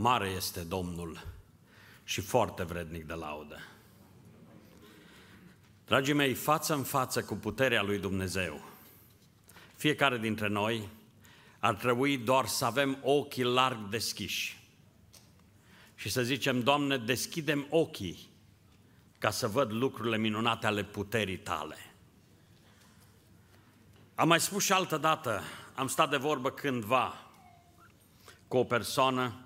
Mare este Domnul și foarte vrednic de laudă. Dragii mei, față în față cu puterea lui Dumnezeu, fiecare dintre noi ar trebui doar să avem ochii larg deschiși și să zicem, Doamne, deschidem ochii ca să văd lucrurile minunate ale puterii Tale. Am mai spus și altă dată, am stat de vorbă cândva cu o persoană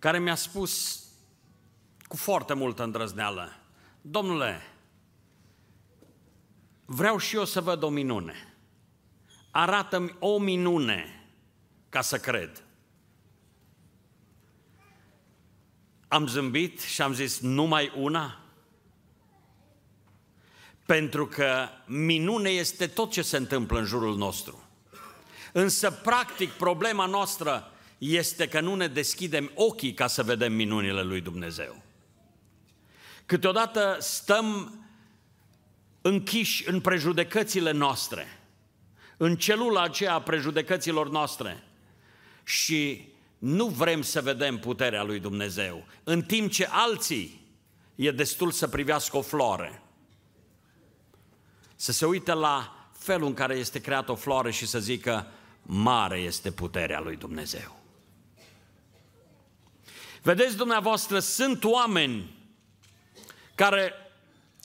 care mi-a spus cu foarte multă îndrăzneală, Domnule, vreau și eu să văd o minune. Arată-mi o minune ca să cred. Am zâmbit și am zis, numai una? Pentru că minune este tot ce se întâmplă în jurul nostru. Însă, practic, problema noastră este că nu ne deschidem ochii ca să vedem minunile lui Dumnezeu. Câteodată stăm închiși în prejudecățile noastre, în celula aceea a prejudecăților noastre și nu vrem să vedem puterea lui Dumnezeu, în timp ce alții e destul să privească o floare, să se uite la felul în care este creat o floare și să zică, mare este puterea lui Dumnezeu. Vedeți dumneavoastră, sunt oameni care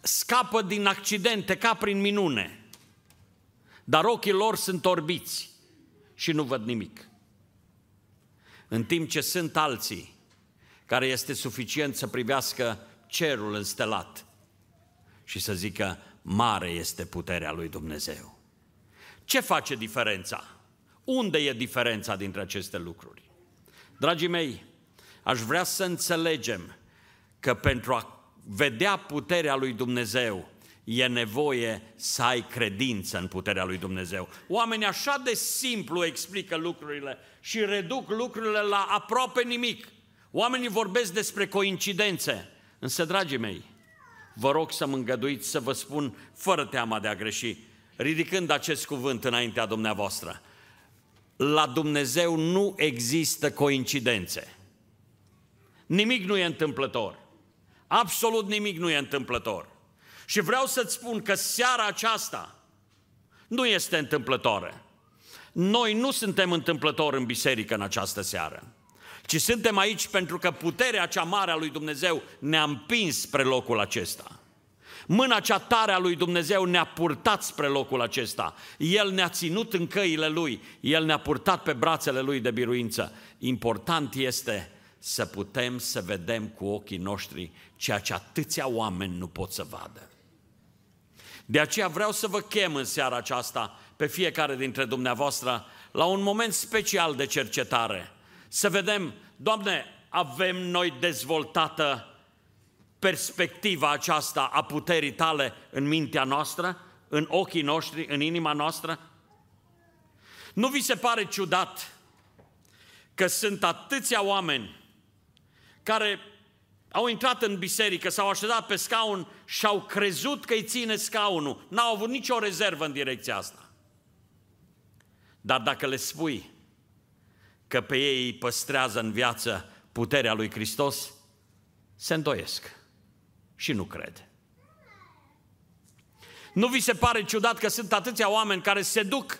scapă din accidente ca prin minune, dar ochii lor sunt orbiți și nu văd nimic. În timp ce sunt alții care este suficient să privească cerul înstelat și să zică, mare este puterea lui Dumnezeu. Ce face diferența? Unde e diferența dintre aceste lucruri? Dragii mei, aș vrea să înțelegem că pentru a vedea puterea lui Dumnezeu, e nevoie să ai credință în puterea lui Dumnezeu. Oamenii așa de simplu explică lucrurile și reduc lucrurile la aproape nimic. Oamenii vorbesc despre coincidențe. Însă, dragii mei, vă rog să mă îngăduiți să vă spun fără teama de a greși, ridicând acest cuvânt înaintea dumneavoastră. La Dumnezeu nu există coincidențe. Nimic nu e întâmplător. Absolut nimic nu e întâmplător. Și vreau să-ți spun că seara aceasta nu este întâmplătoare. Noi nu suntem întâmplători în biserică în această seară, ci suntem aici pentru că puterea cea mare a lui Dumnezeu ne-a împins spre locul acesta. Mâna cea tare a lui Dumnezeu ne-a purtat spre locul acesta. El ne-a ținut în căile Lui, El ne-a purtat pe brațele Lui de biruință. Important este să putem să vedem cu ochii noștri ceea ce atâția oameni nu pot să vadă. De aceea vreau să vă chem în seara aceasta pe fiecare dintre dumneavoastră la un moment special de cercetare. Să vedem, Doamne, avem noi dezvoltată perspectiva aceasta a puterii tale în mintea noastră, în ochii noștri, în inima noastră? Nu vi se pare ciudat că sunt atâția oameni care au intrat în biserică, s-au așezat pe scaun și au crezut că îi ține scaunul. N-au avut nicio rezervă în direcția asta. Dar dacă le spui că pe ei îi păstrează în viață puterea lui Hristos, se îndoiesc și nu cred. Nu vi se pare ciudat că sunt atâția oameni care se duc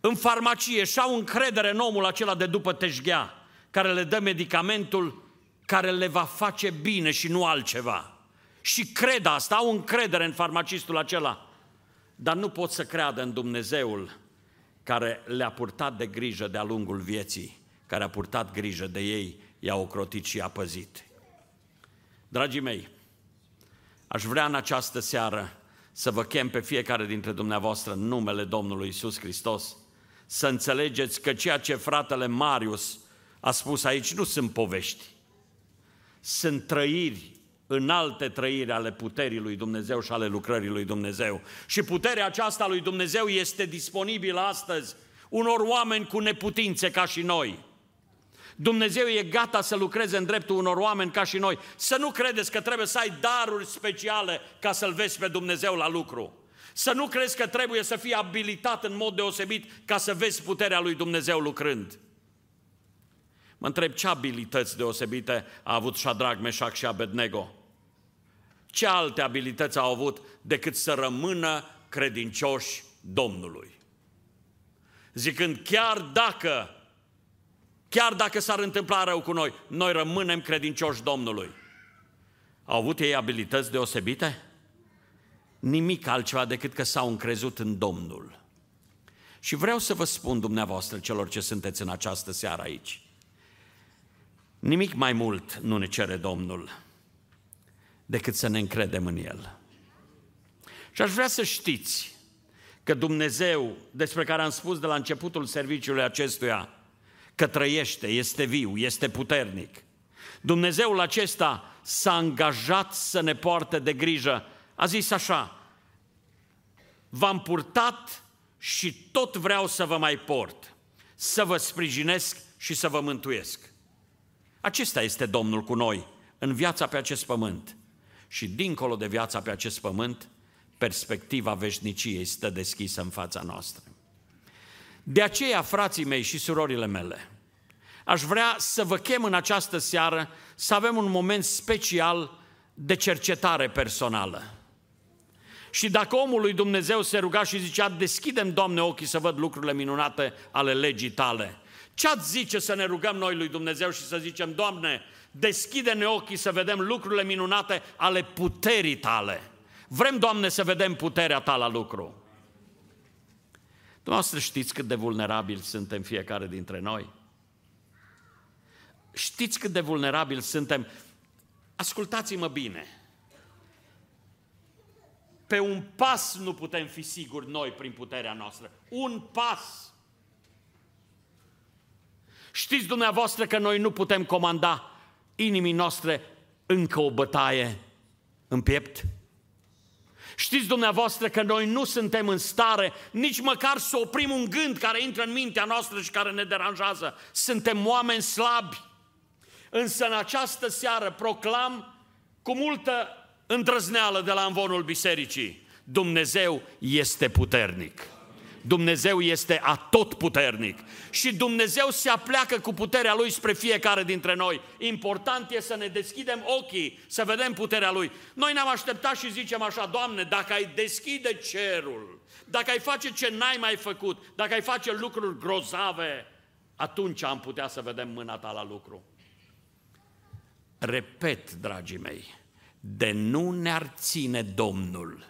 în farmacie și au încredere în omul acela de după teșghea, care le dă medicamentul care le va face bine și nu altceva. Și cred asta, au încredere în farmacistul acela, dar nu pot să creadă în Dumnezeul care le-a purtat de grijă de-a lungul vieții, care a purtat grijă de ei, i-a ocrotit și i-a păzit. Dragii mei, aș vrea în această seară să vă chem pe fiecare dintre dumneavoastră în numele Domnului Isus Hristos, să înțelegeți că ceea ce fratele Marius a spus aici nu sunt povești, sunt trăiri în alte trăiri ale puterii lui Dumnezeu și ale lucrării lui Dumnezeu. Și puterea aceasta lui Dumnezeu este disponibilă astăzi unor oameni cu neputințe ca și noi. Dumnezeu e gata să lucreze în dreptul unor oameni ca și noi. Să nu credeți că trebuie să ai daruri speciale ca să-L vezi pe Dumnezeu la lucru. Să nu crezi că trebuie să fii abilitat în mod deosebit ca să vezi puterea lui Dumnezeu lucrând. Mă întreb ce abilități deosebite a avut Shadrach, Meșac și Abednego. Ce alte abilități au avut decât să rămână credincioși Domnului? Zicând, chiar dacă, chiar dacă s-ar întâmpla rău cu noi, noi rămânem credincioși Domnului. Au avut ei abilități deosebite? Nimic altceva decât că s-au încrezut în Domnul. Și vreau să vă spun dumneavoastră, celor ce sunteți în această seară aici, nimic mai mult nu ne cere Domnul decât să ne încredem în El. Și aș vrea să știți că Dumnezeu, despre care am spus de la începutul serviciului acestuia, că trăiește, este viu, este puternic. Dumnezeul acesta s-a angajat să ne poarte de grijă. A zis așa, v-am purtat și tot vreau să vă mai port, să vă sprijinesc și să vă mântuiesc. Acesta este Domnul cu noi, în viața pe acest pământ. Și dincolo de viața pe acest pământ, perspectiva veșniciei stă deschisă în fața noastră. De aceea, frații mei și surorile mele, aș vrea să vă chem în această seară să avem un moment special de cercetare personală. Și dacă omul lui Dumnezeu se ruga și zicea, deschidem, Doamne, ochii să văd lucrurile minunate ale legii tale, ce ați zice să ne rugăm noi lui Dumnezeu și să zicem, Doamne, deschide-ne ochii să vedem lucrurile minunate ale puterii tale. Vrem, Doamne, să vedem puterea ta la lucru. Dumneavoastră știți cât de vulnerabili suntem fiecare dintre noi? Știți cât de vulnerabili suntem? Ascultați-mă bine. Pe un pas nu putem fi siguri noi prin puterea noastră. Un pas. Știți dumneavoastră că noi nu putem comanda inimii noastre încă o bătaie în piept? Știți dumneavoastră că noi nu suntem în stare nici măcar să oprim un gând care intră în mintea noastră și care ne deranjează. Suntem oameni slabi. Însă în această seară proclam cu multă îndrăzneală de la învonul bisericii. Dumnezeu este puternic. Dumnezeu este atotputernic și Dumnezeu se apleacă cu puterea Lui spre fiecare dintre noi. Important e să ne deschidem ochii, să vedem puterea Lui. Noi ne-am așteptat și zicem așa, Doamne, dacă ai deschide cerul, dacă ai face ce n-ai mai făcut, dacă ai face lucruri grozave, atunci am putea să vedem mâna Ta la lucru. Repet, dragii mei, de nu ne-ar ține Domnul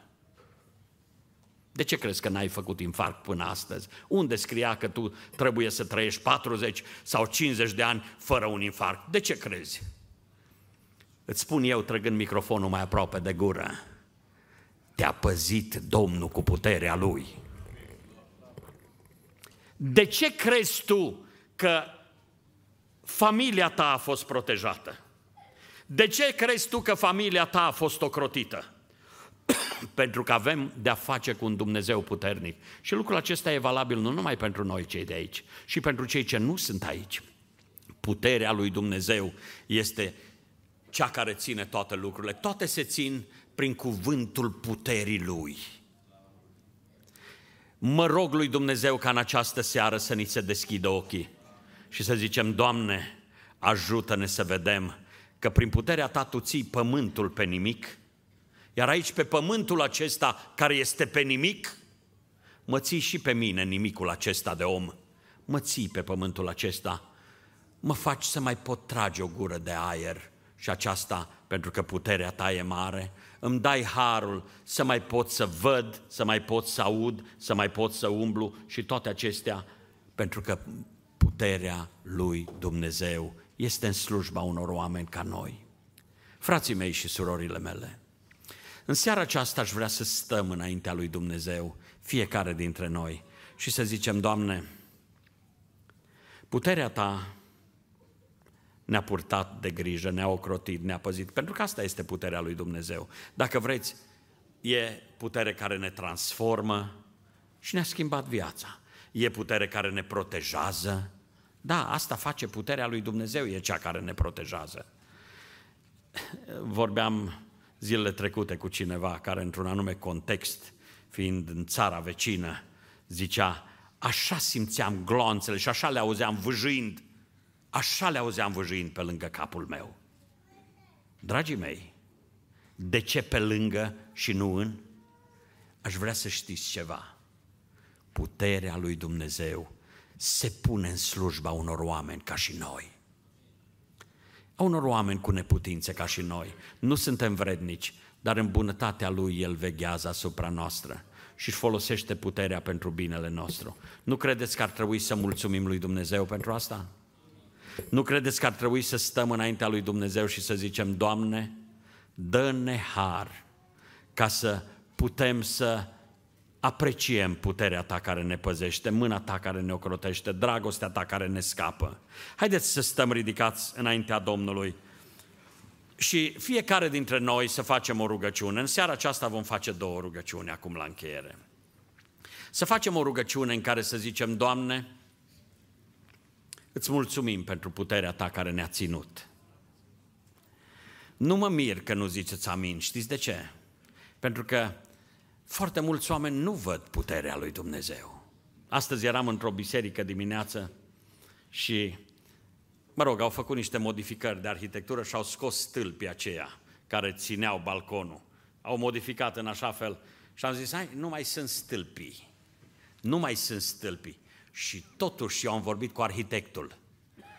de ce crezi că n-ai făcut infarct până astăzi? Unde scria că tu trebuie să trăiești 40 sau 50 de ani fără un infarct? De ce crezi? Îți spun eu, trăgând microfonul mai aproape de gură, te-a păzit Domnul cu puterea Lui. De ce crezi tu că familia ta a fost protejată? De ce crezi tu că familia ta a fost ocrotită? Pentru că avem de-a face cu un Dumnezeu puternic. Și lucrul acesta e valabil nu numai pentru noi cei de aici, și pentru cei ce nu sunt aici. Puterea lui Dumnezeu este cea care ține toate lucrurile. Toate se țin prin cuvântul puterii Lui. Mă rog lui Dumnezeu ca în această seară să ni se deschidă ochii și să zicem, Doamne, ajută-ne să vedem că prin puterea Ta Tu ții pământul pe nimic, iar aici, pe pământul acesta, care este pe nimic, mă ții și pe mine nimicul acesta de om. Mă ții pe pământul acesta, mă faci să mai pot trage o gură de aer și aceasta pentru că puterea ta e mare, îmi dai harul să mai pot să văd, să mai pot să aud, să mai pot să umblu și toate acestea pentru că puterea lui Dumnezeu este în slujba unor oameni ca noi. Frații mei și surorile mele, în seara aceasta aș vrea să stăm înaintea lui Dumnezeu, fiecare dintre noi, și să zicem, Doamne, puterea Ta ne-a purtat de grijă, ne-a ocrotit, ne-a păzit, pentru că asta este puterea lui Dumnezeu. Dacă vreți, e putere care ne transformă și ne-a schimbat viața. E putere care ne protejează. Da, asta face puterea lui Dumnezeu, e cea care ne protejează. Vorbeam zilele trecute cu cineva care într-un anume context, fiind în țara vecină, zicea, așa simțeam glonțele și așa le auzeam vâjâind. Așa le auzeam văjuind pe lângă capul meu. Dragii mei, de ce pe lângă și nu în? Aș vrea să știți ceva. Puterea lui Dumnezeu se pune în slujba unor oameni ca și noi. A unor oameni cu neputințe ca și noi. Nu suntem vrednici, dar în bunătatea Lui El veghează asupra noastră și își folosește puterea pentru binele nostru. Nu credeți că ar trebui să mulțumim lui Dumnezeu pentru asta? Nu credeți că ar trebui să stăm înaintea lui Dumnezeu și să zicem, Doamne, dă-ne har ca să putem să apreciem puterea ta care ne păzește, mâna ta care ne ocrotește, dragostea ta care ne scapă. Haideți să stăm ridicați înaintea Domnului și fiecare dintre noi să facem o rugăciune. În seara aceasta vom face două rugăciuni acum la încheiere. Să facem o rugăciune în care să zicem, Doamne, îți mulțumim pentru puterea ta care ne-a ținut. Nu mă mir că nu ziceți amin. Știți de ce? Pentru că foarte mulți oameni nu văd puterea lui Dumnezeu. Astăzi eram într-o biserică dimineață și, mă rog, au făcut niște modificări de arhitectură și au scos stâlpii aceia care țineau balconul. Au modificat în așa fel și am zis, hai, nu mai sunt stâlpii. Nu mai sunt stâlpii. Și totuși eu am vorbit cu arhitectul.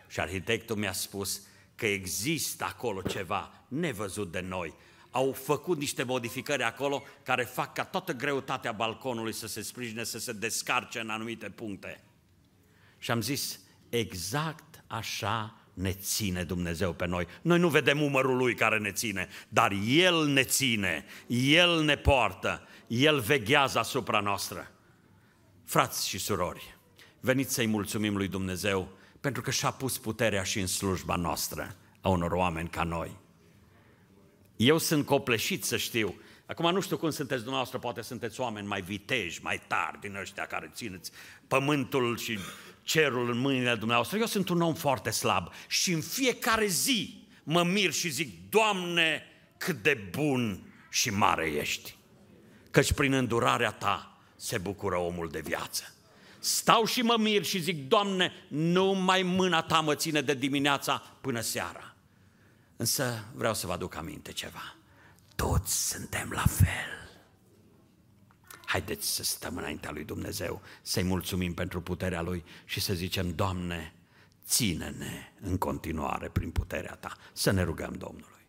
Și arhitectul mi-a spus că există acolo ceva nevăzut de noi au făcut niște modificări acolo care fac ca toată greutatea balconului să se sprijine, să se descarce în anumite puncte. Și am zis, exact așa ne ține Dumnezeu pe noi. Noi nu vedem umărul Lui care ne ține, dar El ne ține, El ne poartă, El veghează asupra noastră. Frați și surori, veniți să-i mulțumim lui Dumnezeu pentru că și-a pus puterea și în slujba noastră a unor oameni ca noi. Eu sunt copleșit să știu. Acum nu știu cum sunteți dumneavoastră, poate sunteți oameni mai viteji, mai tari din ăștia care țineți pământul și cerul în mâinile dumneavoastră. Eu sunt un om foarte slab și în fiecare zi mă mir și zic, Doamne, cât de bun și mare ești. Căci prin îndurarea ta se bucură omul de viață. Stau și mă mir și zic, Doamne, numai mâna ta mă ține de dimineața până seara. Însă vreau să vă aduc aminte ceva. Toți suntem la fel. Haideți să stăm înaintea lui Dumnezeu, să-i mulțumim pentru puterea lui și să zicem, Doamne, ține-ne în continuare prin puterea ta. Să ne rugăm Domnului.